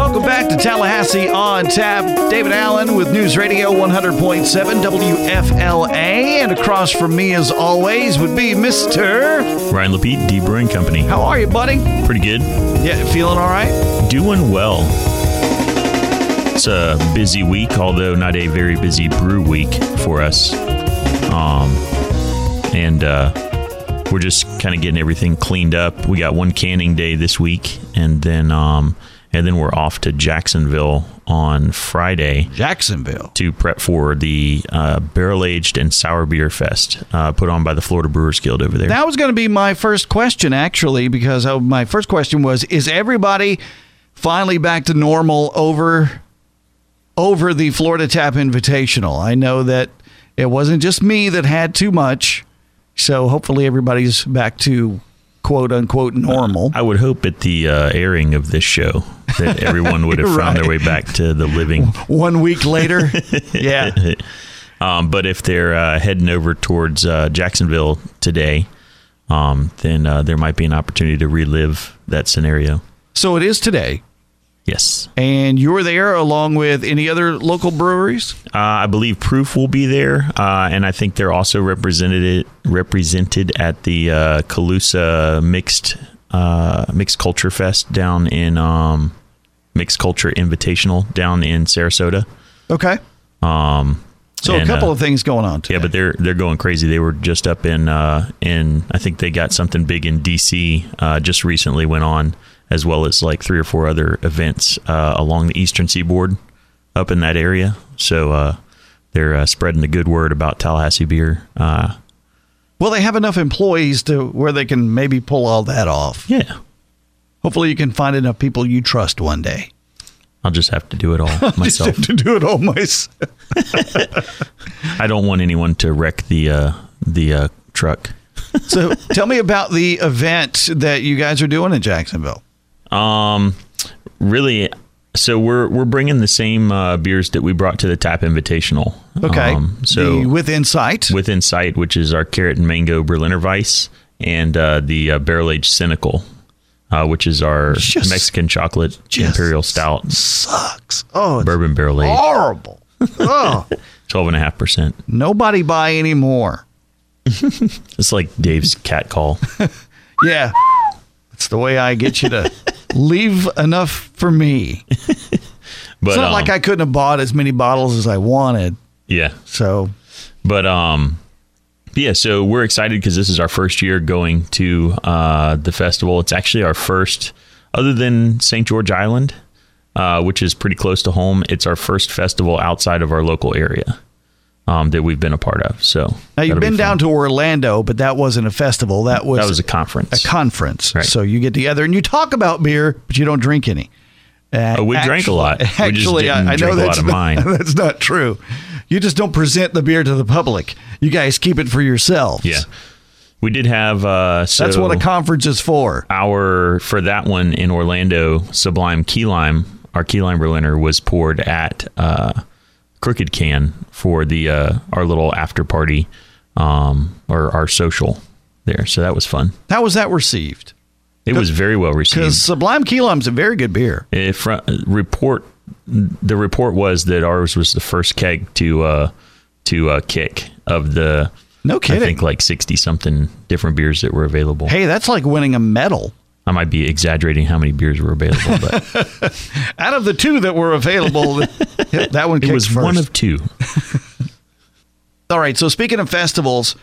Welcome back to Tallahassee on Tap. David Allen with News Radio 100.7 WFLA. And across from me, as always, would be Mr. Ryan Lapete, Deep Brewing Company. How are you, buddy? Pretty good. Yeah, feeling all right? Doing well. It's a busy week, although not a very busy brew week for us. Um, and uh, we're just kind of getting everything cleaned up. We got one canning day this week, and then um, and then we're off to Jacksonville on Friday Jacksonville. to prep for the uh, barrel aged and sour beer fest uh, put on by the Florida Brewers Guild over there. That was going to be my first question, actually, because uh, my first question was: Is everybody finally back to normal over over the Florida Tap Invitational? I know that it wasn't just me that had too much, so hopefully everybody's back to quote unquote normal. I would hope at the uh, airing of this show that everyone would have found their way back to the living. One week later, yeah. Um, but if they're uh, heading over towards uh, Jacksonville today, um, then uh, there might be an opportunity to relive that scenario. So it is today, Yes. and you're there along with any other local breweries. Uh, I believe Proof will be there, uh, and I think they're also represented represented at the uh, Calusa Mixed uh, Mixed Culture Fest down in um, Mixed Culture Invitational down in Sarasota. Okay. Um, So a couple uh, of things going on. Today. Yeah, but they're they're going crazy. They were just up in uh, in I think they got something big in DC uh, just recently went on, as well as like three or four other events uh, along the eastern seaboard up in that area. So uh, they're uh, spreading the good word about Tallahassee beer. Uh, Well, they have enough employees to where they can maybe pull all that off. yeah, Hopefully, you can find enough people you trust one day. I'll just have to do it all Just myself. have to do it all myself. I don't want anyone to wreck the uh, the uh, truck. So, tell me about the event that you guys are doing in Jacksonville. Um, really. So we're we're bringing the same uh, beers that we brought to the Tap Invitational. Okay. Um, so the with insight. with Insight, which is our carrot and mango Berliner Weiss, and uh, the uh, barrel aged Cynical, uh, which is our Just- Mexican chocolate imperial stout sucks. Oh, it's bourbon barrel aged, horrible. oh, twelve and a half percent. nobody buy anymore. It's like Dave's cat call. Yeah, it's the way I get you to leave enough for me. But It's not um, like I couldn't have bought as many bottles as I wanted. yeah, So, But um, yeah. So we're excited because this is our first year going to uh, the festival. It's actually our first, other than St. George Island, uh, which is pretty close to home. It's our first festival outside of our local area um, that we've been a part of. So now you've that'll be been down to Orlando, but that wasn't a festival. That was that was a conference. a conference. Right. So you get together and you talk about beer, but you don't drink any. Uh, Oh, we drank a lot. Actually, I, I know drink a lot that's of not, mine. that's not true. You just don't present the beer to the public. You guys keep it for yourselves. yeah, we did have. Uh, so That's what a conference is for. our for that one in Orlando, Sublime Key Lime, our Key Lime Berliner was poured at uh, Crooked Can for the uh, our little after party um, or our social there. So that was fun. How was that received? It was very well received. Because. Sublime Key Lime's a very good beer. If uh, report the report was that ours was the first keg to uh, to uh, kick of the No I kidding. think like sixty something different beers that were available. Hey, that's like winning a medal. I might be exaggerating how many beers were available, but Out of the two that were available, that one it was first. one of two. All right. So speaking of festivals,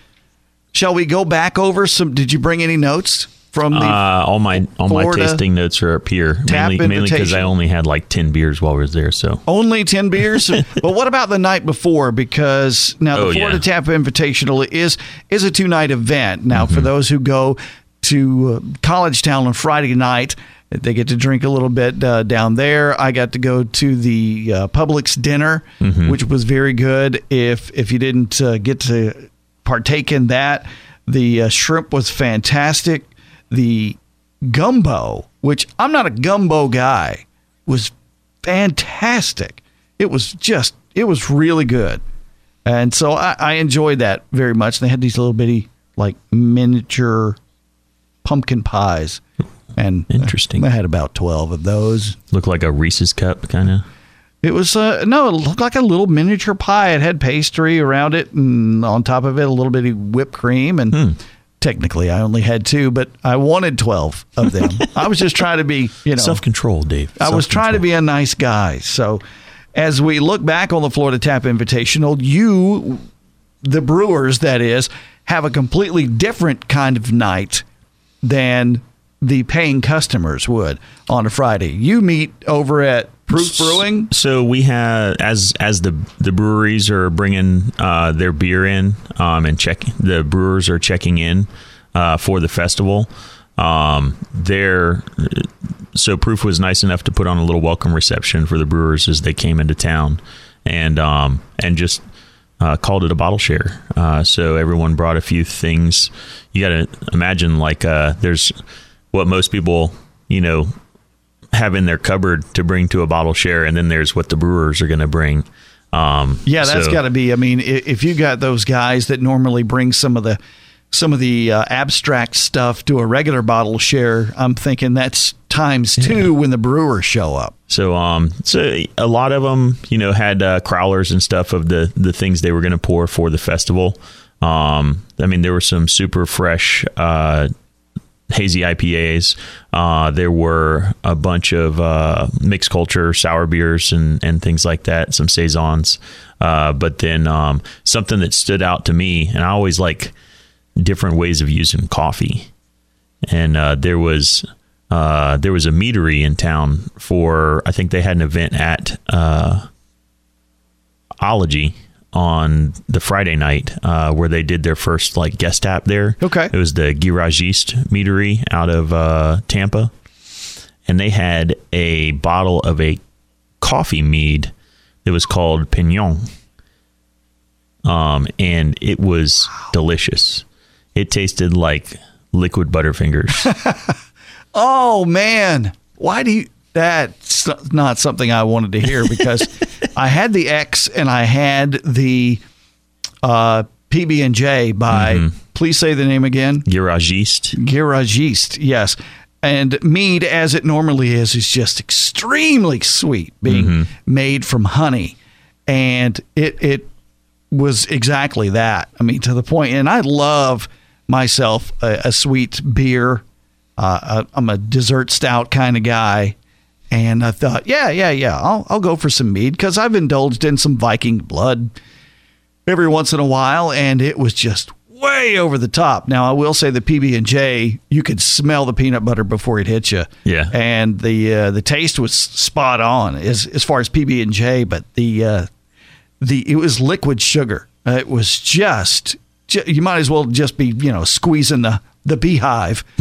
shall we go back over some? Did you bring any notes from the Uh, all my all Florida my tasting notes are up here, mainly mainly because I only had like ten beers while I was there. So only 10 beers? but what about the night before? Because now the Oh, Florida yeah. Tap Invitational is is a two night event. Now, Mm-hmm. for those who go to uh, College Town on Friday night, they get to drink a little bit uh, down there. I got to go to the uh, Publix dinner, Mm-hmm. which was very good. If if you didn't uh, get to partake in that, the uh, shrimp was fantastic. The gumbo, which I'm not a gumbo guy, was fantastic. It was just, it was really good. And so I, I enjoyed that very much. They had these little bitty, like miniature pumpkin pies. And Interesting. I had about 12 of those. looked like a Reese's cup kind of. It was, uh, no, it looked like a little miniature pie. It had pastry around it and on top of it, a little bitty whipped cream. And technically, I only had two, but I wanted 12 of them. I was just trying to be, you know. Self control, Dave. I was trying to be a nice guy. So, as we look back on the Florida Tap Invitational, you, the Brewers, that is, have a completely different kind of night than the paying customers would on a Friday. You meet over at Proof Brewing. So we have as as the the breweries are bringing uh, their beer in um, and check the brewers are checking in uh, for the festival. Um, they're so proof was nice enough to put on a little welcome reception for the brewers as they came into town, and um, and just uh, called it a bottle share. Uh, so everyone brought a few things. You got to imagine like uh, there's what most people you know have in their cupboard to bring to a bottle share, and then there's what the brewers are going to bring. Um, Yeah, that's so- got to be. I mean, if you got those guys that normally bring some of the some of the uh, abstract stuff to a regular bottle share, I'm thinking that's times two when the brewers show up. So, um, so a lot of them, you know, had uh, crowlers and stuff of the the things they were going to pour for the festival. Um, I mean, there were some super fresh uh, hazy IPAs. Uh, there were a bunch of uh, mixed culture sour beers and and things like that. Some saisons. Uh, but then um, something that stood out to me, and I always like different ways of using coffee. And uh, there was uh, there was a meadery in town for I think they had an event at uh, Ology on the Friday night uh, where they did their first like guest app there. Okay. it was the Garagiste meadery out of uh, Tampa, and they had a bottle of a coffee mead that was called Pignon. Um, and it was delicious. It tasted like liquid Butterfingers. Oh man, why do you? That's not something I wanted to hear because I had the X and I had the uh, PB and J by. Please say the name again. Giragiste. Garagiste, yes. And mead, as it normally is, is just extremely sweet, being made from honey, and it it was exactly that. I mean, to the point. And I love myself a, a sweet beer. Uh, I- I'm a dessert stout kind of guy, and I thought, yeah, yeah, yeah, I'll I'll go for some mead because I've indulged in some Viking blood every once in a while, and it was just way over the top. Now I will say the PB and J, you could smell the peanut butter before it hit you. Yeah. and the uh, the taste was spot on as as far as PB and J, but the uh, the it was liquid sugar. Uh, it was just, you might as well just be you know squeezing the the beehive,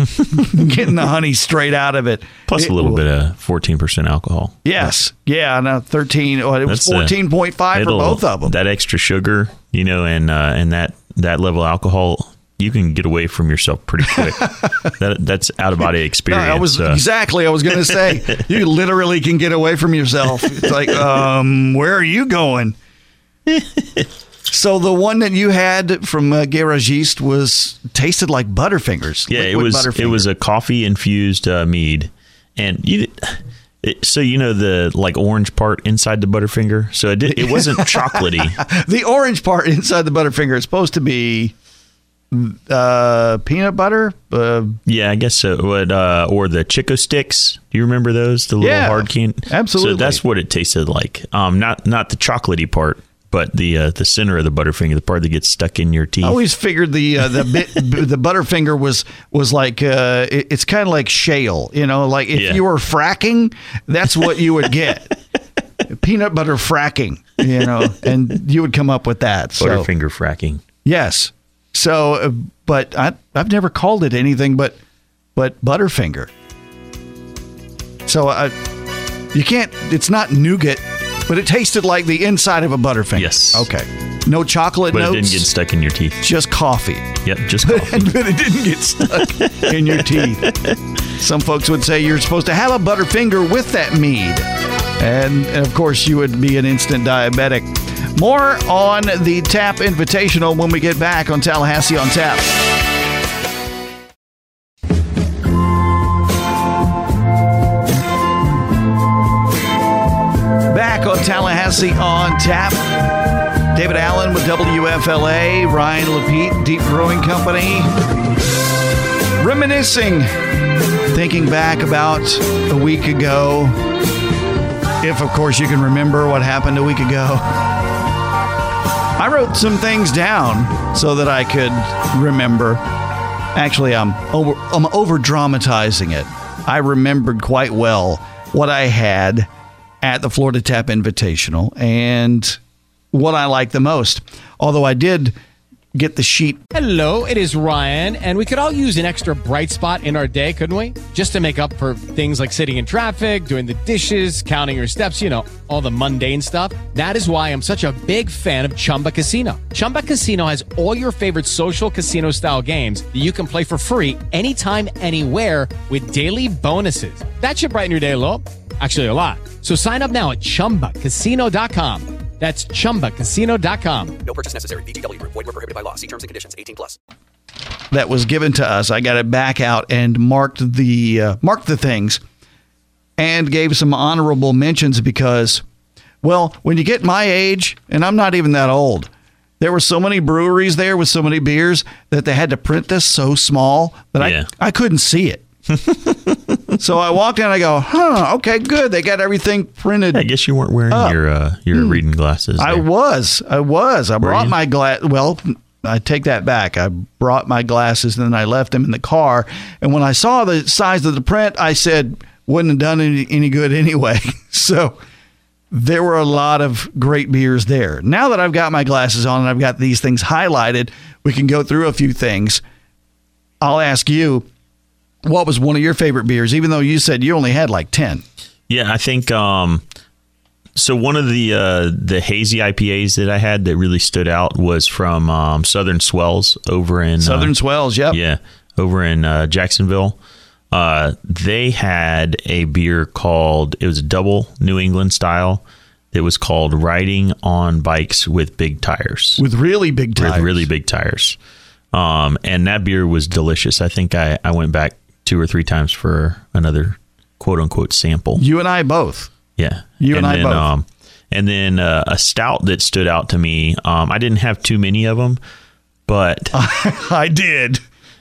getting the honey straight out of it. Plus It a little bit of 14% alcohol. Yes, yeah, no, thirteen. Oh, it was uh, fourteen point five for both of them. That extra sugar, you know, and uh, and that that level of alcohol, you can get away from yourself pretty quick. that that's out of body No, experience. I was uh, exactly. I was going to say you literally can get away from yourself. It's like, um, where are you going? So the one that you had from uh, Garagiste was tasted like Butterfingers. yeah, it was Butterfinger. it was a coffee infused uh, mead, and you. It, so you know the like orange part inside the Butterfinger. So it did, it wasn't chocolatey. the orange part inside the Butterfinger is supposed to be uh, peanut butter. Uh, Yeah, I guess so. What uh, or the Chick-O-Sticks? Do you remember those? The little Yeah, hard can. absolutely. So that's what it tasted like. Um, not not the chocolatey part. But the uh, the center of the Butterfinger, the part that gets stuck in your teeth. I always figured the uh, the bit, the Butterfinger was was like uh, it- it's kind of like shale, you know, like if Yeah. you were fracking, that's what you would get. Peanut butter fracking, you know, and you would come up with that. So Butterfinger fracking. yes, so uh, but I I've never called it anything but but Butterfinger. So I you can't. It's not nougat, but it tasted like the inside of a Butterfinger. Yes. Okay. No chocolate But notes. it didn't get stuck in your teeth. just coffee. Yep, just coffee. but it didn't get stuck in your teeth. Some folks would say you're supposed to have a Butterfinger with that mead. And, and of course, you would be an instant diabetic. More on the Tap Invitational when we get back on Tallahassee on Tap. On Tap. David Allen with WFLA, Ryan Lapete, Deep Brewing Company. Reminiscing, thinking back about a week ago. If, of course, you can remember what happened a week ago. I wrote some things down so that I could remember. Actually, I'm over, I'm over dramatizing it. I remembered quite well what I had at the Florida Tap Invitational and what I like the most. Although I did get the sheet. Hello, it is Ryan, and we could all use an extra bright spot in our day, couldn't we? Just to make up for things like sitting in traffic, doing the dishes, counting your steps, you know, all the mundane stuff. That is why I'm such a big fan of Chumba Casino. Chumba Casino has all your favorite social casino style games that you can play for free anytime, anywhere with daily bonuses. That should brighten your day a little. Actually, a lot. So sign up now at chumbacasino.com. That's chumbacasino.com. No purchase necessary. VGW Group. Void were prohibited by law. See terms and conditions. 18 plus. that was given to us. I got it back out and marked the uh, marked the things, and gave some honorable mentions because, well, when you get my age, and I'm not even that old, there were so many breweries there with so many beers that they had to print this so small that Yeah. I I couldn't see it. so I walked in. And I go, huh? Okay, good. They got everything printed. I guess you weren't wearing your uh, your reading glasses. I was. I was. I brought you? my glass. Well, I take that back. I brought my glasses and then I left them in the car. And when I saw the size of the print, I said, wouldn't have done any, any good anyway. so there were a lot of great beers there. Now that I've got my glasses on and I've got these things highlighted, we can go through a few things. I'll ask you, what was one of your favorite beers, even though you said you only had like 10? Yeah, I think um so one of the uh the hazy IPAs that I had that really stood out was from um Southern Swells over in uh, Southern Swells, yep. Yeah, over in uh, Jacksonville. Uh, they had a beer called it was a double New England style. It was called Riding on Bikes with Big Tires. With really big tires. With really big tires. Um, and that beer was delicious. I think I, I went back two or three times for another quote unquote sample. You and I both. Yeah, You and I then, both. Um, and then uh, a stout that stood out to me. Um, I didn't have too many of them, but I did.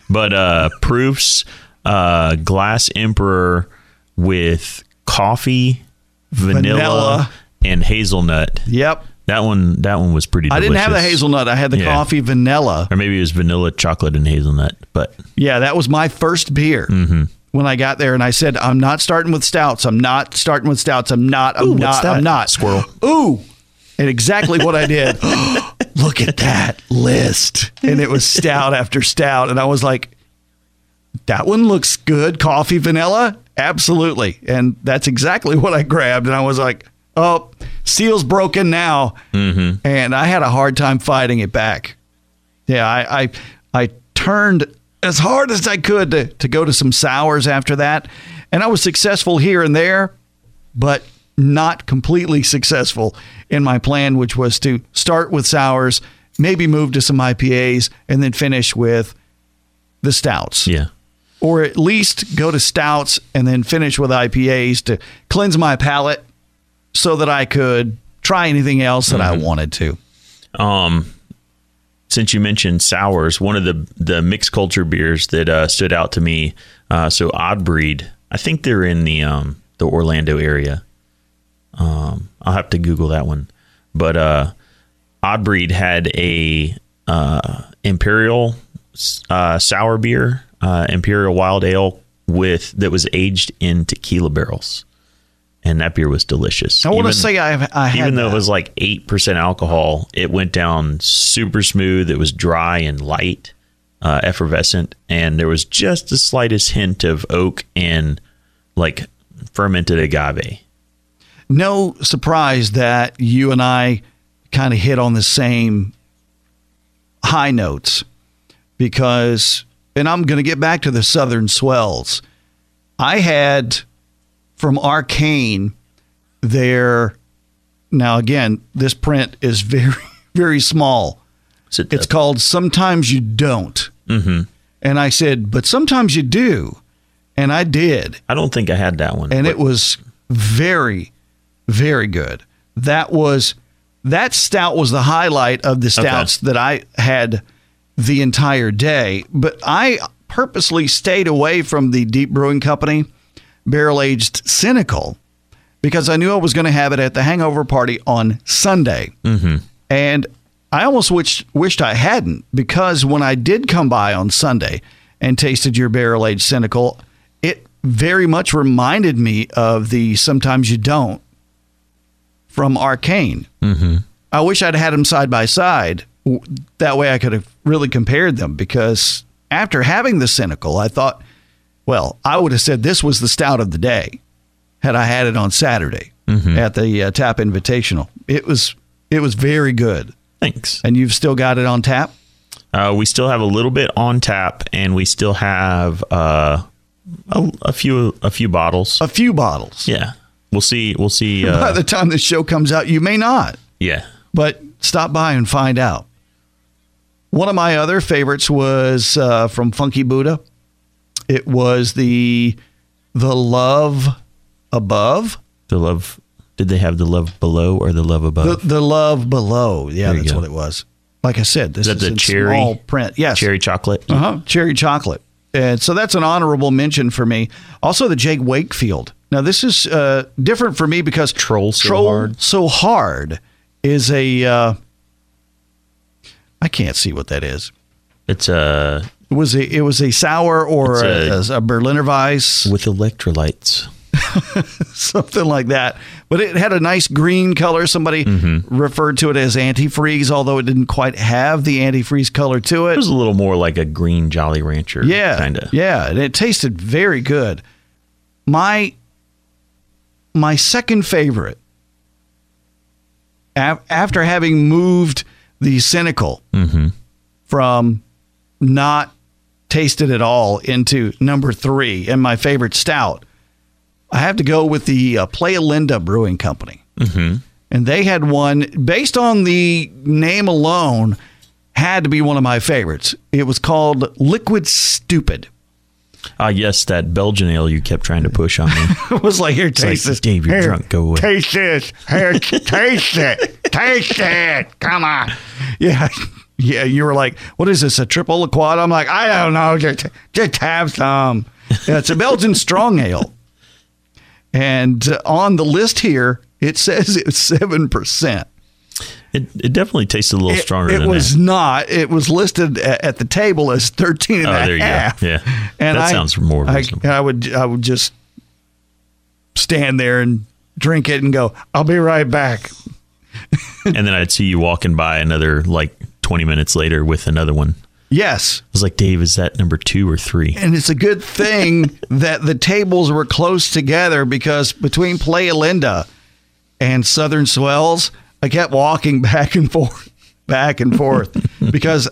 but uh, proofs uh, glass emperor with coffee, vanilla, Vanilla. and hazelnut. Yep. That one that one was pretty. I didn't have the hazelnut. I had the Yeah. coffee vanilla. or maybe it was vanilla, chocolate, and hazelnut. But Yeah, that was my first beer Mm-hmm. when I got there, and I said, "I'm not starting with stouts. I'm not starting with stouts. I'm not. I'm Ooh, not. I'm not." Squirrel. Ooh, and exactly what I did. Look at that list, and it was stout after stout, and I was like, "That one looks good. Coffee vanilla, absolutely." And that's exactly what I grabbed, and I was like, "Oh, seal's broken now," mm-hmm. and I had a hard time fighting it back. Yeah, I, I I turned as hard as I could to, to go to some sours after that. And I was successful here and there, but not completely successful in my plan, which was to start with sours, maybe move to some IPAs, and then finish with the stouts. yeah, Or at least go to stouts and then finish with IPAs to cleanse my palate so that I could try anything else that I wanted to. um, since you mentioned sours, one of the the mixed culture beers that uh, stood out to me. Uh, so Odd Breed, I think they're in the um, the Orlando area. Um, I'll have to Google that one, but uh, Odd Breed had a uh, imperial uh, sour beer, uh, imperial wild ale with that was aged in tequila barrels, and that beer was delicious. I want to say I, I had even though that. it was like eight percent alcohol, it went down super smooth. It was dry and light, uh, effervescent, and there was just the slightest hint of oak and like fermented agave. no surprise that you and I kind of hit on the same high notes because, and I'm going to get back to the Southern Swells. I had from Arcane their, now again, this print is very, very small. Uh, It's called Sometimes You Don't. Mm-hmm. And I said, but sometimes you do. And I did I don't think I had that one. and but it was very very good that was that stout was the highlight of the stouts that i had the entire day but i purposely stayed away from the deep brewing company barrel aged cynical because i knew i was going to have it at the hangover party on sunday mm-hmm. and i almost wished, wished i hadn't because when i did come by on sunday and tasted your barrel aged cynical it very much reminded me of the sometimes you don't from arcane mm-hmm. i wish i'd had them side by side that way i could have really compared them because after having the cynical i thought well i would have said this was the stout of the day had i had it on saturday at the uh, tap invitational it was it was very good thanks. and you've still got it on tap Uh, we still have a little bit on tap, and we still have uh, a, a few a few bottles. a few bottles yeah, we'll see. We'll see. by Uh, the time the show comes out you may not yeah, but stop by and find out. One of my other favorites was uh, from Funky Buddha. It was the the love above, the love. Did they have the love below or the love above? the, the love below. Yeah, There that's what it was. Like I said, this Is is, the cherry- small print. Yes, Cherry chocolate. Uh huh. Cherry chocolate. And so that's an honorable mention for me. Also, the Jake Wakefield. Now, this is uh, different for me because Troll So Troll Hard. So Hard is a. Uh, I can't see what that is. It's uh It was a it was a sour or a, a- a, Berliner Weiss, with electrolytes. something like that. But it had a nice green color. Somebody Mm-hmm. referred to it as antifreeze, although it didn't quite have the antifreeze color to It it. was a little more like a green Jolly Rancher. Yeah, kind of. Yeah, and it tasted very good. My my second favorite, af- after having moved the cynical Mm-hmm. from not tasted it all into number three and my favorite stout, I have to go with the uh, Playa Linda Brewing Company. Mm-hmm. And they had one based on the name alone, had to be one of my favorites. It was called Liquid Stupid. Ah, yes, that Belgian ale you kept trying to push on me. It was like, here, like, taste this. Dave, you're Here, drunk. Go away. Taste this. Here, taste it. Taste it. Come on. Yeah. Yeah. You were like, what is this, a triple a quad? I'm like, I don't know. Just, just have some. Yeah, it's a Belgian strong ale. And uh, on the list here, it says it's 7%. It, it definitely tasted a little stronger than It, stronger it was that. not. It was listed at, at the table as 13 and Oh, a there you go. Yeah. And That I, sounds more I. I would I would just stand there and drink it and go, I'll be right back. and then I'd see you walking by another like 20 minutes later with another one. Yes. I was like, Dave, is that number two or three? And it's a good thing that the tables were close together because between Playa Linda and Southern Swells, I kept walking back and forth, back and forth because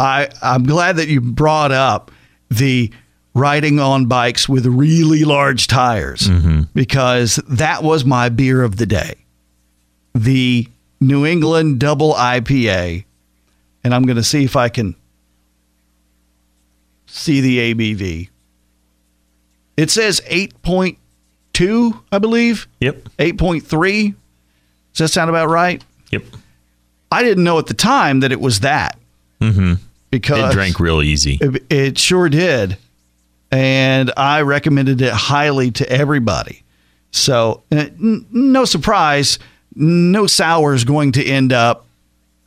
I I'm glad that you brought up the riding on bikes with really large tires mm-hmm. because that was my beer of the day. The New England double IPA. And I'm going to see if I can see the ABV. It says 8.2, I believe. Yep. 8.3. Does that sound about right? Yep. I didn't know at the time that it was that. Mm-hmm. Because It drank real easy. it, it sure did. And I recommended it highly to everybody. So, uh, n- no surprise, no sour is going to end up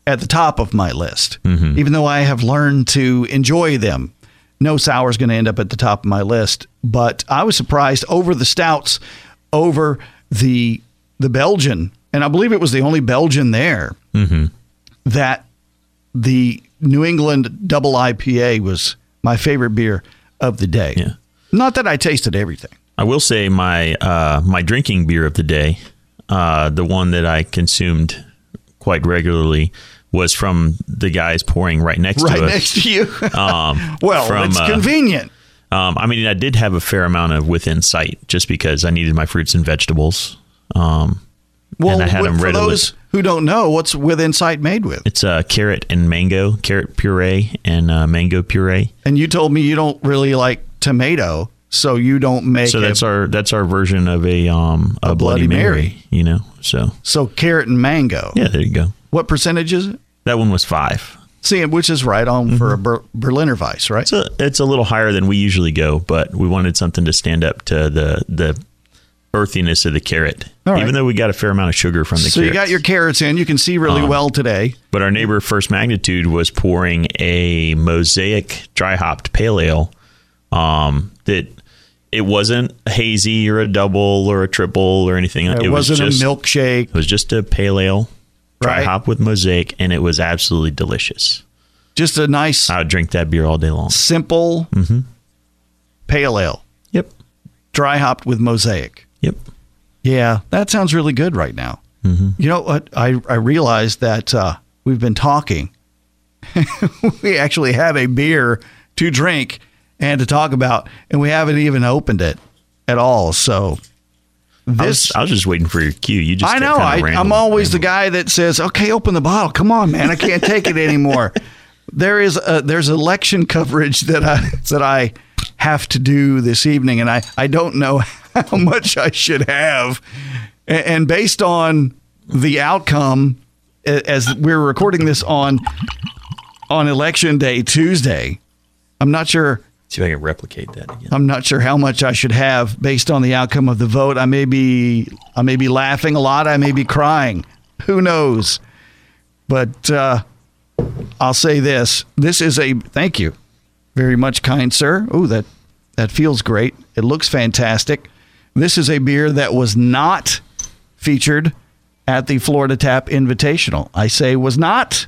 at the top of my list, even though I have learned to enjoy them. No sour is going to end up at the top of my list, but I was surprised over the stouts, over the the Belgian, and I believe it was the only Belgian there that the New England Double IPA was my favorite beer of the day. Yeah. Not that I tasted everything. I will say my uh, my drinking beer of the day, uh, the one that I consumed quite regularly, was from the guys pouring right next Right to us. next to you. Um, well, from, it's uh, convenient. Um, I mean, I did have a fair amount of within sight just because I needed my fruits and vegetables. Um, Well, and I had what- them for those who don't know, what's within sight made with? It's uh, carrot and mango, carrot puree and uh, mango puree. And you told me you don't really like tomato, so you don't make So that's our that's our version of a um a, A Bloody, Bloody Mary, Mary. you know. So so carrot and mango. yeah, there you go. What percentage is it? That one was five. See, which is right on for a Ber- Berliner Weiss, right? It's a, it's a little higher than we usually go, but we wanted something to stand up to the the earthiness of the carrot. Right. Even though we got a fair amount of sugar from the so you got your carrots in. You can see really Uh-huh. well today. But our neighbor First Magnitude was pouring a mosaic dry hopped pale ale um, that it wasn't hazy or a double or a triple or anything. It, was wasn't just, a milkshake. It was just a pale ale, dry Right. hop with mosaic, and it was absolutely delicious. Just a nice, I would drink that beer all day long. simple Mm-hmm. pale ale, Yep. dry hopped with mosaic. Yep. Yeah, that sounds really good right now. Mm-hmm. You know what? I, I realized that uh, we've been talking. we actually have a beer to drink and to talk about, and we haven't even opened it at all. So I was, this. I was just waiting for your cue. You just I know. I, I'm always the guy that says, "Okay, open the bottle. Come on, man. I can't take it anymore." there is a, there's election coverage that I that I have to do this evening, and I I don't know how much I should have, and, and based on the outcome, as we're recording this on on election day Tuesday, I'm not sure. See if I can replicate that again. I'm not sure how much I should have based on the outcome of the vote. I may be I may be laughing a lot. I may be crying. Who knows? But uh, I'll say this: this is a thank you very much, kind sir. Oh, that that feels great. It looks fantastic. This is a beer that was not featured at the Florida Tap Invitational. I say was not.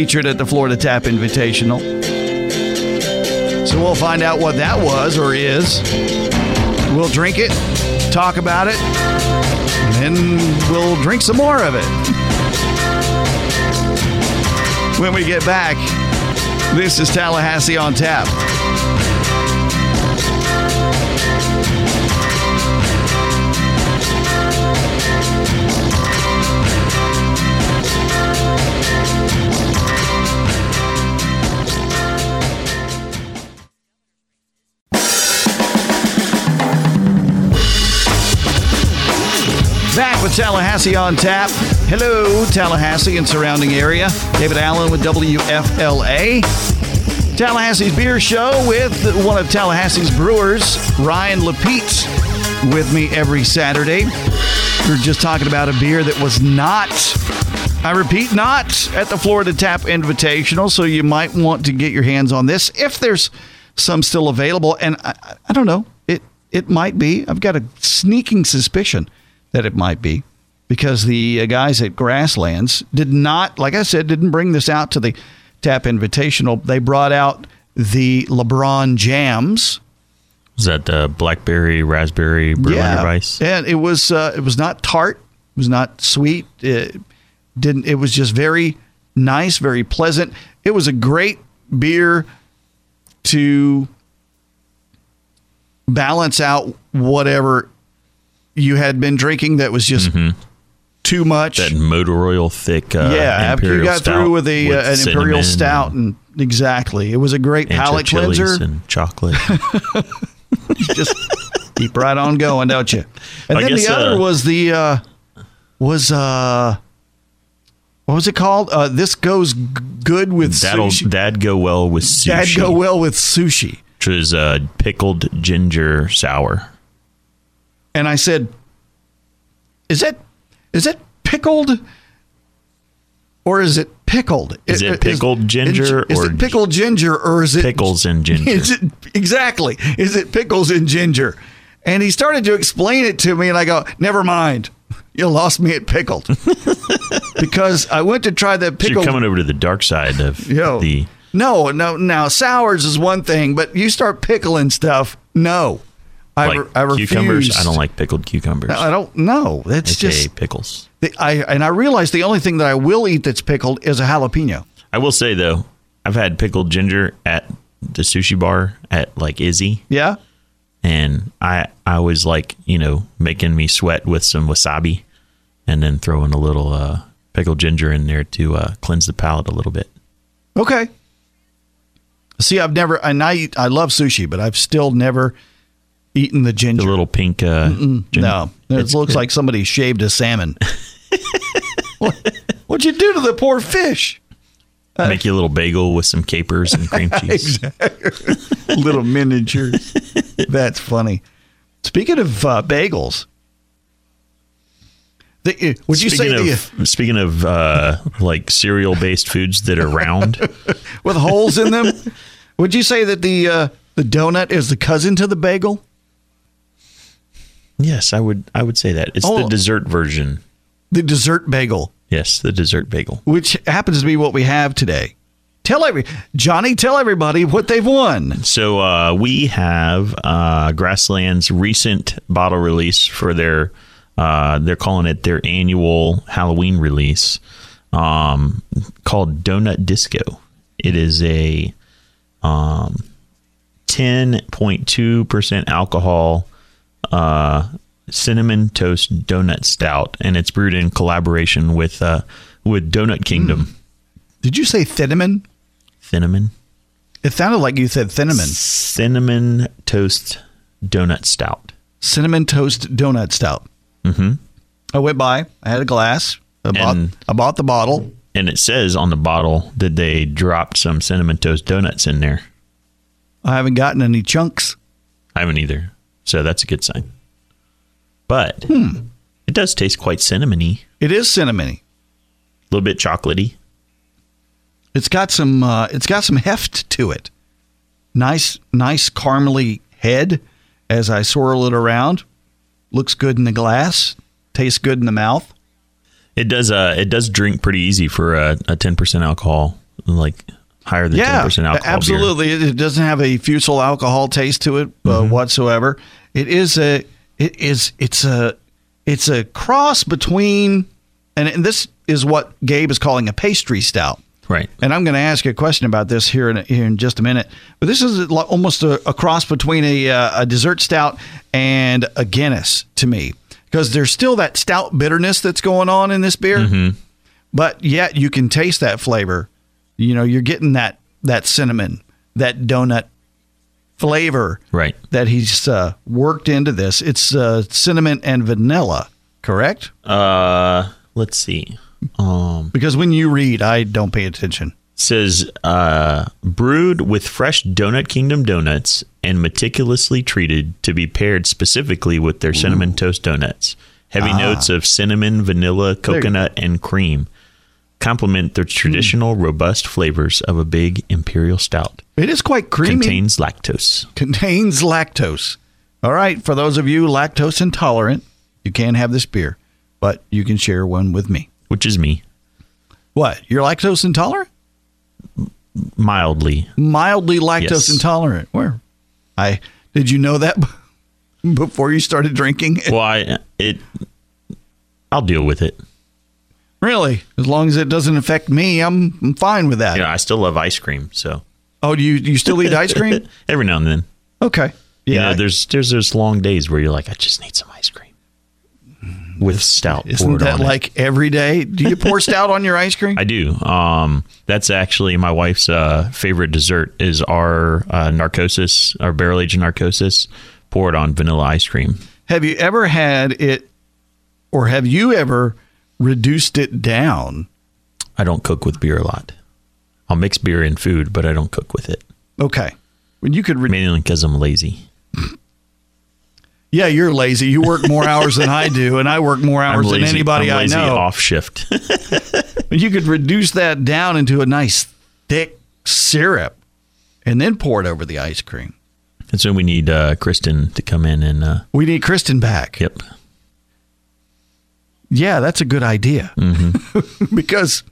featured at the Florida Tap Invitational. So we'll find out what that was or is. We'll drink it, talk about it, and then we'll drink some more of it. When we get back, this is Tallahassee on Tap. Back with Tallahassee on tap. Hello, Tallahassee and surrounding area. David Allen with WFLA. Tallahassee's Beer Show with one of Tallahassee's brewers, Ryan Lapete, with me every Saturday. We're just talking about a beer that was not, I repeat, not at the Florida Tap Invitational. So you might want to get your hands on this if there's some still available. And I- I don't know, it it might be. I've got a sneaking suspicion that it might be. because the uh, guys at Grasslands did not, like I said, didn't bring this out to the Tap Invitational. They brought out the LeBron jams. Was that the blackberry, raspberry, Berliner Weiss? and it was uh, it was not tart, it was not sweet. It didn't. It was just very nice, very pleasant. It was a great beer to balance out whatever you had been drinking that was just too much. That motor oil thick. Uh, yeah, after you got through with with uh, an imperial stout, and, exactly, it was a great palate cleanser. and chocolate. just keep right on going, don't you? And I then guess, the other uh, was the uh, was uh, what was it called? Uh, this goes g- good with That'll sushi. that'd go well with sushi. That'd go well with sushi. Which is uh, pickled ginger sour. And I said, "Is it is it pickled?" Or is it pickled? Is it pickled ginger is, or it pickled ginger or is it pickles and ginger? Is it exactly? Is it pickles and ginger? And he started to explain it to me, and I go, "Never mind, you lost me at pickled." because I went to try that So you're coming over to the dark side of Yo. the. no, no, now sours is one thing, but you start pickling stuff. No, I, Like re- I cucumbers, I don't like pickled cucumbers. I don't know. That's AKA just pickles. the, I and I realize the only thing that I will eat that's pickled is a jalapeno. I will say though, I've had pickled ginger at the sushi bar at like Izzy, Yeah. and I I always like you know making me sweat with some wasabi, and then throwing a little uh, pickled ginger in there to uh, cleanse the palate a little bit. Okay. See, I've never, and I I love sushi, but I've still never eaten the ginger. The little pink. Uh, no, it looks like somebody shaved a salmon. what, what'd you do to the poor fish? make you a little bagel with some capers and cream cheese. Little miniatures. That's funny. Speaking of uh, bagels, the, uh, would you speaking say of the, speaking of uh, like cereal based foods that are round, with holes in them? would you say that the uh, the donut is the cousin to the bagel? Yes, I would I would say that it's Oh. the dessert version. The dessert bagel, Yes, the dessert bagel. which happens to be what we have today. Tell every Johnny, tell everybody what they've won. So uh, we have uh, Grassland's recent bottle release for their. Uh, they're calling it their annual Halloween release, um, called Donut Disco. It is a um, ten point two percent alcohol uh, cinnamon toast donut stout, and it's brewed in collaboration with uh, with Donut Kingdom. Did you say cinnamon? Cinnamon, It sounded like you said cinnamon. cinnamon toast donut stout. Cinnamon toast donut stout. Mm-hmm. I went by. I had a glass. I bought, And- I bought the bottle. And it says on the bottle that they dropped some cinnamon toast donuts in there. I haven't gotten any chunks. I haven't either. So that's a good sign. But it does taste quite cinnamony, It is cinnamony. a little bit chocolatey. It's got some. Uh, it's got some heft to it. Nice, nice caramely head. As I swirl it around, looks good in the glass. Tastes good in the mouth. It does uh it does drink pretty easy for a, a 10% alcohol, like higher than yeah, 10% alcohol. absolutely. It, it doesn't have a fusel alcohol taste to it uh, Mm-hmm. whatsoever. It is a. It is. It's a. It's a cross between, and, and this is what Gabe is calling a pastry stout. Right. And I'm going to ask you a question about this here in here in just a minute. But this is almost a, a cross between a uh, a dessert stout and a Guinness to me, because there's still that stout bitterness that's going on in this beer, Mm-hmm. but yet you can taste that flavor. You know, you're getting that that cinnamon, that donut flavor Right. that he's uh, worked into this. It's uh, cinnamon and vanilla, correct? Uh let's see. Um Because when you read, I don't pay attention. says uh, brewed with fresh Donut Kingdom donuts and meticulously treated to be paired specifically with their cinnamon toast donuts. Heavy notes of cinnamon, vanilla, coconut, and cream complement the hmm. traditional robust flavors of a big imperial stout. It is quite creamy. Contains lactose. contains lactose. All right, for those of you lactose intolerant, you can't have this beer. but you can share one with me. which is me, What? You're lactose intolerant? mildly. Mildly lactose Yes. intolerant. Where? I did you know that before you started drinking? Well, I it. I'll deal with it. Really? As long as it doesn't affect me, I'm, I'm fine with that. You know, I still love ice cream, so Oh, do you do you still eat ice cream? every now and then. Okay. You Yeah. know, there's there's those long days where you're like, I just need some ice cream with stout. Isn't poured that on it. like every day? Do you pour stout on your ice cream? I do. Um, that's actually my wife's uh, favorite dessert is our uh, narcosis, our barrel aged narcosis, poured on vanilla ice cream. Have you ever had it, or have you ever reduced it down? I don't cook with beer a lot. I'll mix beer in food, but I don't cook with it Okay. When you could, re- mainly because I'm lazy. yeah, you're lazy. You work more hours than I do, and I work more hours than anybody I know. off shift. You could reduce that down into a nice thick syrup, and then pour it over the ice cream. and so we need uh, Kristen to come in and uh, We need Kristen back. yep. Yeah, that's a good idea. Mm-hmm. because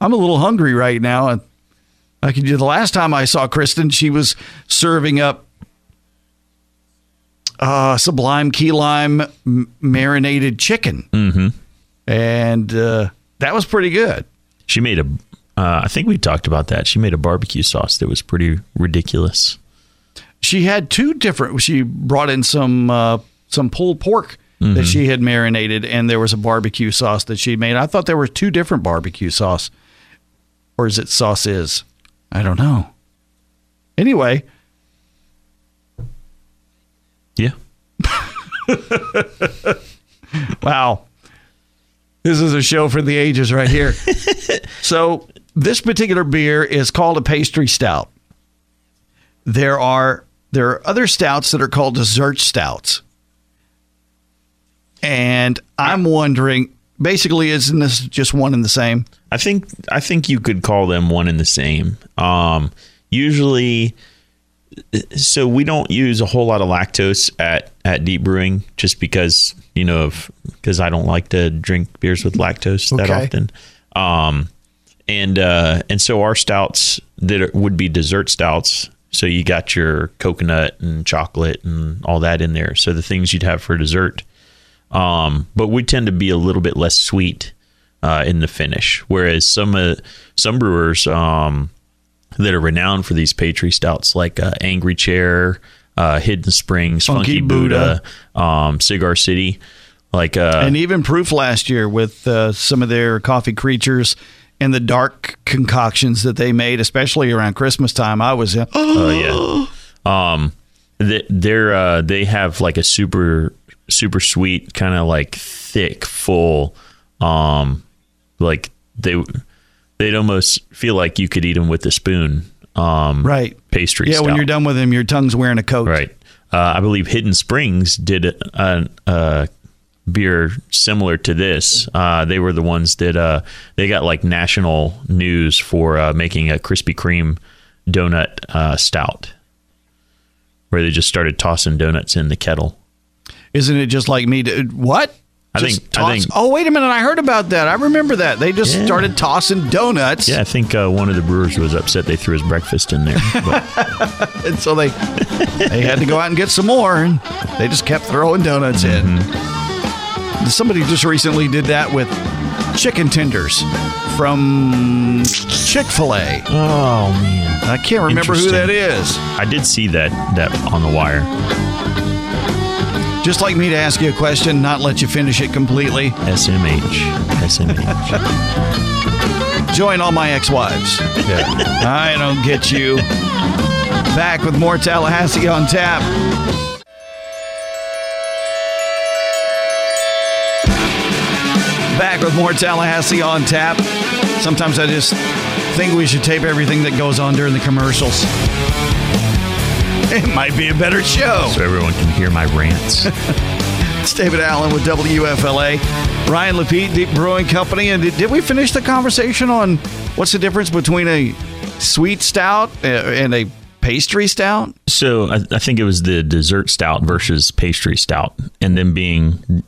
I'm a little hungry right now, and I can Do the last time I saw Kristen, she was serving up uh, Sublime Key Lime m- marinated chicken, Mm-hmm. and uh, that was pretty good. She made a. Uh, I think we talked about that. She made a barbecue sauce that was pretty ridiculous. She had two different. She brought in some uh, some pulled pork that mm-hmm. she had marinated, and there was a barbecue sauce that she made. I thought there were two different barbecue sauce, or is it sauces? I don't know. Anyway, Yeah. Wow. This is a show for the ages right here. so, this particular beer is called a pastry stout. There are there are other stouts that are called dessert stouts. And I'm wondering basically isn't this just one and the same? I think I think you could call them one and the same. Um, usually, so we don't use a whole lot of lactose at at deep brewing, just because you know because I don't like to drink beers with lactose that Okay. often. Um, and uh, and so our stouts that are, would be dessert stouts. So you got your coconut and chocolate and all that in there. So the things you'd have for dessert. Um, but we tend to be a little bit less sweet uh, in the finish, whereas some uh, some brewers um, that are renowned for these pastry stouts, like uh, Angry Chair, uh, Hidden Springs, Funky Funky, Buddha, um, Cigar City, like uh, and even Proof last year with uh, some of their coffee creatures and the dark concoctions that they made, especially around Christmas time. I was in. Oh yeah. Um, they, they're uh, they have like a super super sweet kind of like thick full um like they they'd almost feel like you could eat them with a spoon um Right. pastry Yeah, when you're done with them, your tongue's wearing a coat. right uh, i believe hidden springs did a, a, a beer similar to this uh, they were the ones that uh, they got like national news for uh, making a krispy kreme donut uh, stout where they just started tossing donuts in the kettle Isn't it just like me? To, what? I Just think- I think- oh, wait a minute. I heard about that. I remember that. They just Yeah. started tossing donuts. yeah i think uh, one of the brewers was upset they threw his breakfast in there And so they they had to go out and get some more. And they just kept throwing donuts in. Somebody just recently did that with chicken tenders from Chick fil A. oh man I can't remember who that is. I did see that that on the wire Just like me to ask you a question, not let you finish it completely. smh smh Join all my ex wives. I don't get you. Back with more Tallahassee on tap. Back with more Tallahassee on tap. Sometimes I just think we should tape everything that goes on during the commercials. It might be a better show. so everyone can hear my rants It's David Allen with WFLA. Ryan Lapete, Deep Brewing Company. And did, did we finish the conversation on what's the difference between a sweet stout uh, and a pastry stout? So I, I think it was the dessert stout versus pastry stout, and then being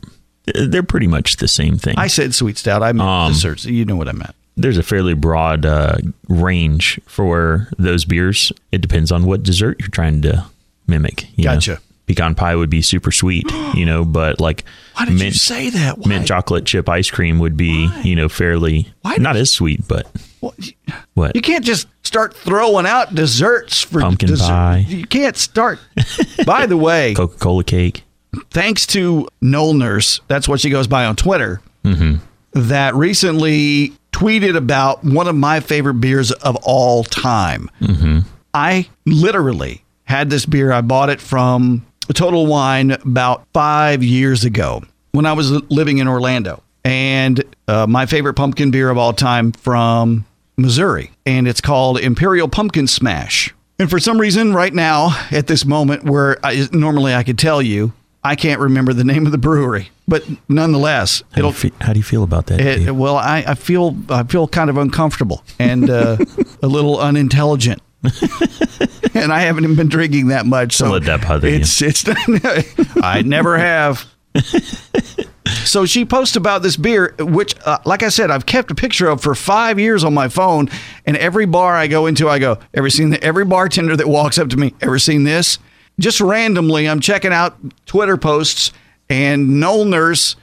they're pretty much the same thing. I said sweet stout. I meant Um, desserts. You know what I meant. There's a fairly broad uh, range for those beers. It depends on what dessert you're trying to mimic. you know. Gotcha. Pecan pie would be super sweet, you know, but like Why did you mint, say that? Why? mint chocolate chip ice cream would be, you know, fairly Why not did as sweet, but What? You- what? You can't just start throwing out desserts for Pumpkin dessert. pie. You can't start. By the way, Coca Cola cake. thanks to Noel Nurse, that's what she goes by on Twitter, that recently tweeted about one of my favorite beers of all time. I literally had this beer. I bought it from Total Wine about five years ago when I was living in Orlando. And uh, my favorite pumpkin beer of all time from Missouri. And it's called Imperial Pumpkin Smash. And for some reason, right now, at this moment, where I, normally I could tell you, I can't remember the name of the brewery. But nonetheless, How do, you it'll fe- how do you feel about that? it, well, I, I feel I feel kind of uncomfortable and uh, a little unintelligent, and I haven't even been drinking that much. So let that bother you. it's it's I never have. So she posts about this beer, which, uh, like I said, I've kept a picture of for five years on my phone. And every bar I go into, I go, ever seen the, every bartender that walks up to me, ever seen this? Just randomly, I'm checking out Twitter posts, and Noel Nurse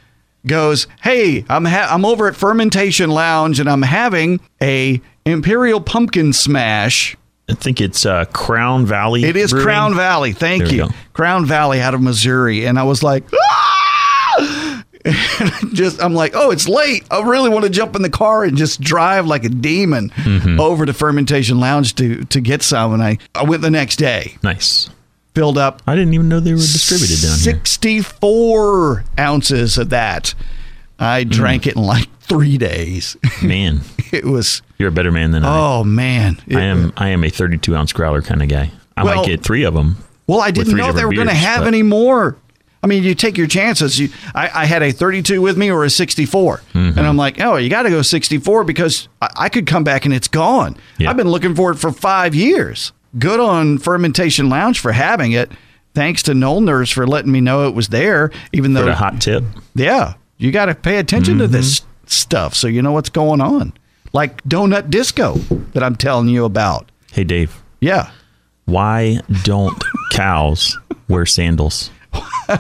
goes, "Hey, I'm ha- I'm over at Fermentation Lounge, and I'm having a Imperial Pumpkin Smash." I think it's uh, Crown Valley. It is Brewing. Crown Valley. Thank There you. Crown Valley out of Missouri. And I was like, "Ah!" just, I'm like, oh, it's late. I really want to jump in the car and just drive like a demon Mm-hmm. over to Fermentation Lounge to, to get some. And I, I went the next day, Nice. Filled up I didn't even know they were distributed down here. 64 ounces of that. I Mm. drank it in like three days. Man, it was, you're a better man than I. oh, man. It- I am. I am a 32 ounce growler kind of guy. I Well- might get three of them. Well, I didn't know they were going to have but- any more. I mean, you take your chances. You, I, I had a 32 with me or a 64, Mm-hmm. and I'm like, oh, you got to go 64 because I, I could come back and it's gone. Yeah. I've been looking for it for five years. Good on Fermentation Lounge for having it. Thanks to Noel Nurse for letting me know it was there, even though. For the hot tip. yeah, you got to pay attention to this Mm-hmm. stuff so you know what's going on. Like donut disco that I'm telling you about. Hey, Dave. Yeah. Why don't cows wear sandals?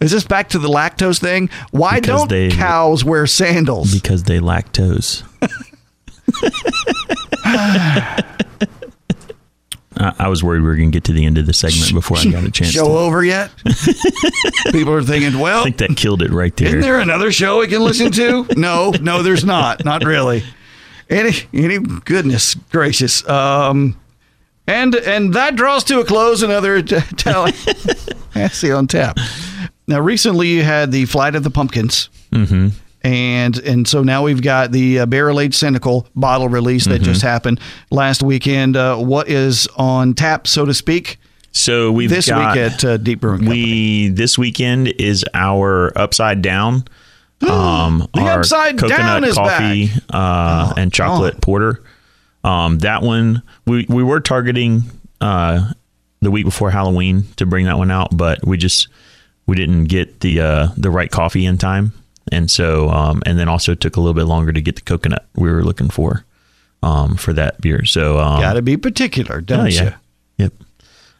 Is this back to the lactose thing? Why Because don't they- cows wear sandals? Because they lactose. I, I was worried we were going to get to the end of the segment before I got a chance. Show to, over yet? People are thinking, well, I think that killed it right there. isn't there another show we can listen to? no, no, there's not. Not really. Any, any goodness gracious. Um, and and that draws to a close another t- tally. see on tap. Now, recently you had the Flight of the Pumpkins. Mm-hmm. And and so now we've got the uh, Barrel Age Cynical bottle release that just happened last weekend. Uh, what is on tap, so to speak, so we've this got, week at uh, Deep Brewing Company? we this weekend is our upside down. Um, The our Upside coconut Down is coffee uh, and chocolate God. porter. Um, that one we we were targeting uh, the week before Halloween to bring that one out, but we just we didn't get the uh, the right coffee in time, and so um, and then also took a little bit longer to get the coconut we were looking for um, for that beer. So um, Got to be particular, don't oh, you? yeah. Yep.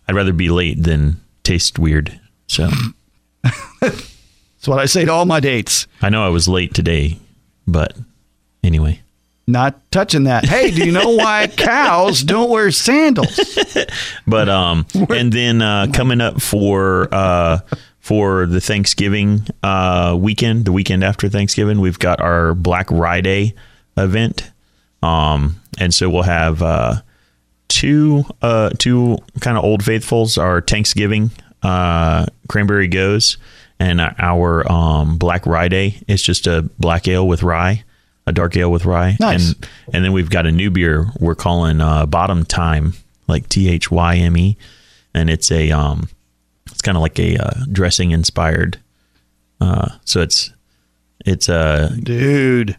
I'd rather be late than taste weird. So That's what I say to all my dates. I know I was late today, but anyway. Not touching that. Hey, do you know why cows don't wear sandals? But um and then uh coming up for uh for the Thanksgiving uh weekend, the weekend after Thanksgiving, we've got our Black Friday event. Um and so we'll have uh two uh two kind of old faithfuls, our Thanksgiving uh cranberry gose and our um Black Friday is just a black ale with rye, a dark ale with rye. Nice. And and then we've got a new beer we're calling uh Bottom Time, like T H Y M E, and it's a um it's kind of like a uh, dressing inspired. Uh so it's it's a Dude.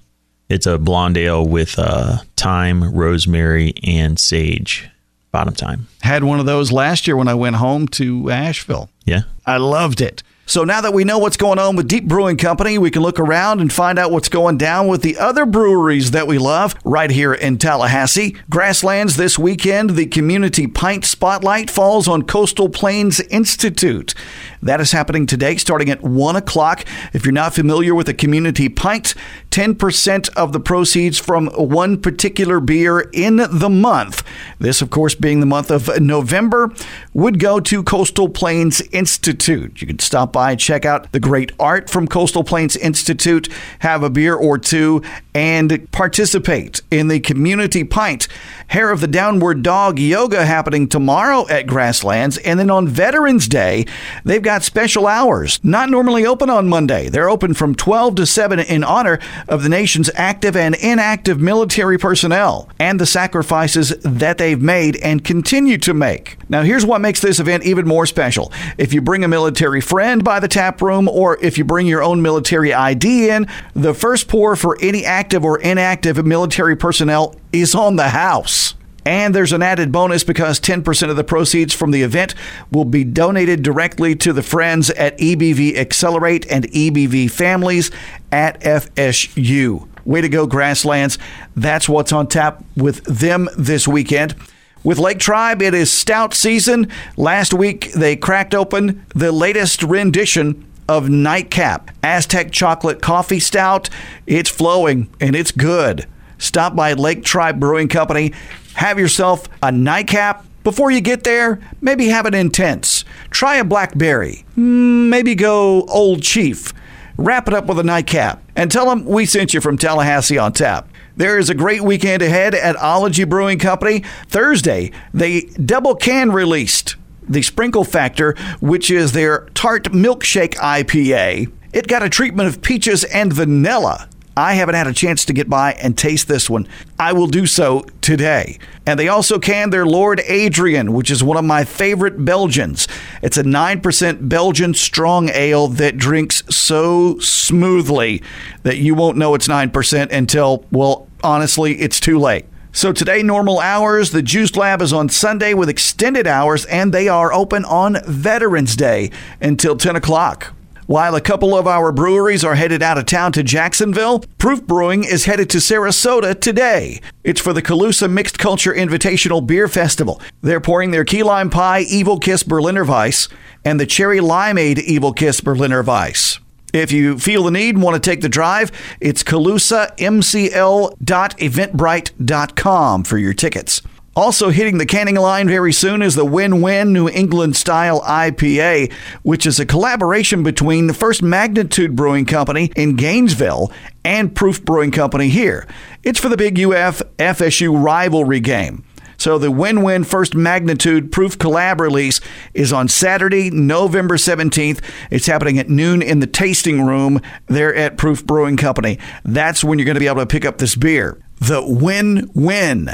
it's a blonde ale with uh thyme, rosemary and sage. Bottom time. Had one of those last year when I went home to Asheville. Yeah. I loved it. So now that we know what's going on with Deep Brewing Company, we can look around and find out what's going down with the other breweries that we love right here in Tallahassee. Grasslands this weekend, the Community Pint Spotlight falls on Coastal Plains Institute. That is happening today, starting at 1 o'clock. If you're not familiar with the Community Pint, 10% of the proceeds from one particular beer in the month, this, of course, being the month of November, would go to Coastal Plains Institute. You can stop by and check out the great art from Coastal Plains Institute, have a beer or two, and participate in the Community Pint. Hair of the Downward Dog yoga happening tomorrow at Grasslands. And then on Veterans Day, they've got special hours, not normally open on Monday. They're open from 12 to 7 in honor of the nation's active and inactive military personnel and the sacrifices that they've made and continue to make. Now, here's what makes this event even more special. If you bring a military friend by the tap room or if you bring your own military ID in, the first pour for any active or inactive military personnel is on the house. And there's an added bonus because 10% of the proceeds from the event will be donated directly to the friends at EBV Accelerate and EBV Families at FSU. Way to go, Grasslands. That's what's on tap with them this weekend. With Lake Tribe, it is stout season. Last week, they cracked open the latest rendition of Nightcap Aztec Chocolate Coffee Stout. It's flowing and it's good. Stop by Lake Tribe Brewing Company. Have yourself a nightcap. Before you get there, maybe have an intense. Try a blackberry. Mm, Maybe go Old Chief. Wrap it up with a nightcap and tell them we sent you from Tallahassee on tap. There is a great weekend ahead at Ology Brewing Company. Thursday, they double can released the Sprinkle Factor, which is their tart milkshake IPA. It got a treatment of peaches and vanilla. I haven't had a chance to get by and taste this one. I will do so today. And they also can their Lord Adrian, which is one of my favorite Belgians. It's a 9% Belgian strong ale that drinks so smoothly that you won't know it's 9% until, well, honestly, it's too late. So today, normal hours. The Juice Lab is on Sunday with extended hours, and they are open on Veterans Day until 10 o'clock. While a couple of our breweries are headed out of town to Jacksonville, Proof Brewing is headed to Sarasota today. It's for the Calusa Mixed Culture Invitational Beer Festival. They're pouring their key lime pie Evil Kiss Berliner Weiss and the cherry limeade Evil Kiss Berliner Weiss. If you feel the need and want to take the drive, it's calusamcl.eventbrite.com for your tickets. Also hitting the canning line very soon is the Win Win New England Style IPA, which is a collaboration between the First Magnitude Brewing Company in Gainesville and Proof Brewing Company here. It's for the big UF FSU rivalry game. So the Win Win First Magnitude Proof Collab release is on Saturday, November 17th. It's happening at noon in the tasting room there at Proof Brewing Company. That's when you're going to be able to pick up this beer. The Win Win.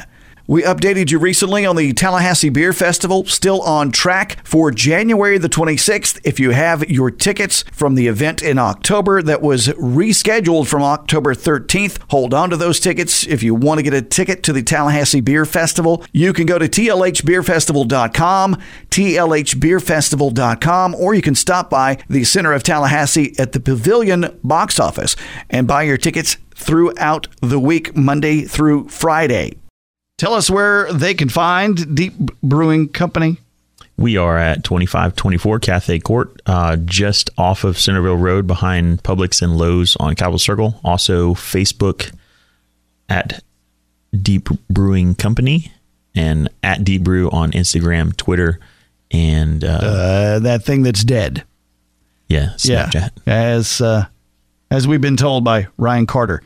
We updated you recently on the Tallahassee Beer Festival, still on track for January the 26th. If you have your tickets from the event in October that was rescheduled from October 13th, hold on to those tickets. If you want to get a ticket to the Tallahassee Beer Festival, you can go to tlhbeerfestival.com, tlhbeerfestival.com, or you can stop by the center of Tallahassee at the Pavilion box office and buy your tickets throughout the week, Monday through Friday. Tell us where they can find Deep Brewing Company. We are at 2524 Cathay Court, uh, just off of Centerville Road behind Publix and Lowe's on Capitol Circle. Also, Facebook at Deep Brewing Company and at Deep Brew on Instagram, Twitter, and uh, Uh, that thing that's dead. yeah, Snapchat. Yeah, as uh, as we've been told by Ryan Carter,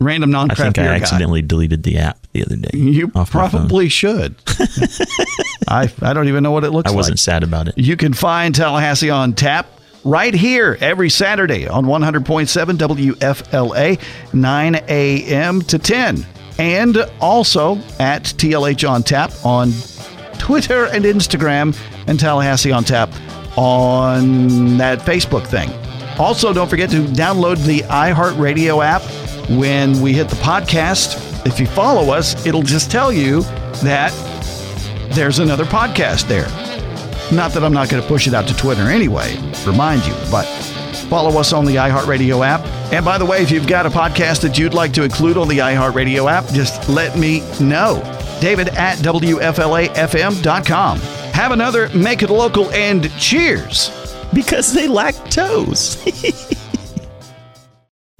random I non-craft think I beer guy. accidentally deleted the app the other day. You off my phone. probably should. I I don't even know what it looks like. I wasn't sad about it. You can find Tallahassee on tap right here every Saturday on 100.7 WFLA, 9 a.m. to 10. And also at TLH on tap on Twitter and Instagram, and Tallahassee on tap on that Facebook thing. Also, don't forget to download the iHeartRadio app when we hit the podcast. If you follow us, it'll just tell you that there's another podcast there. Not that I'm not going to push it out to Twitter anyway, remind you, but follow us on the iHeartRadio app. And by the way, if you've got a podcast that you'd like to include on the iHeartRadio app, just let me know. David at WFLAFM.com. Have another Make It Local and cheers. Because they lack toes.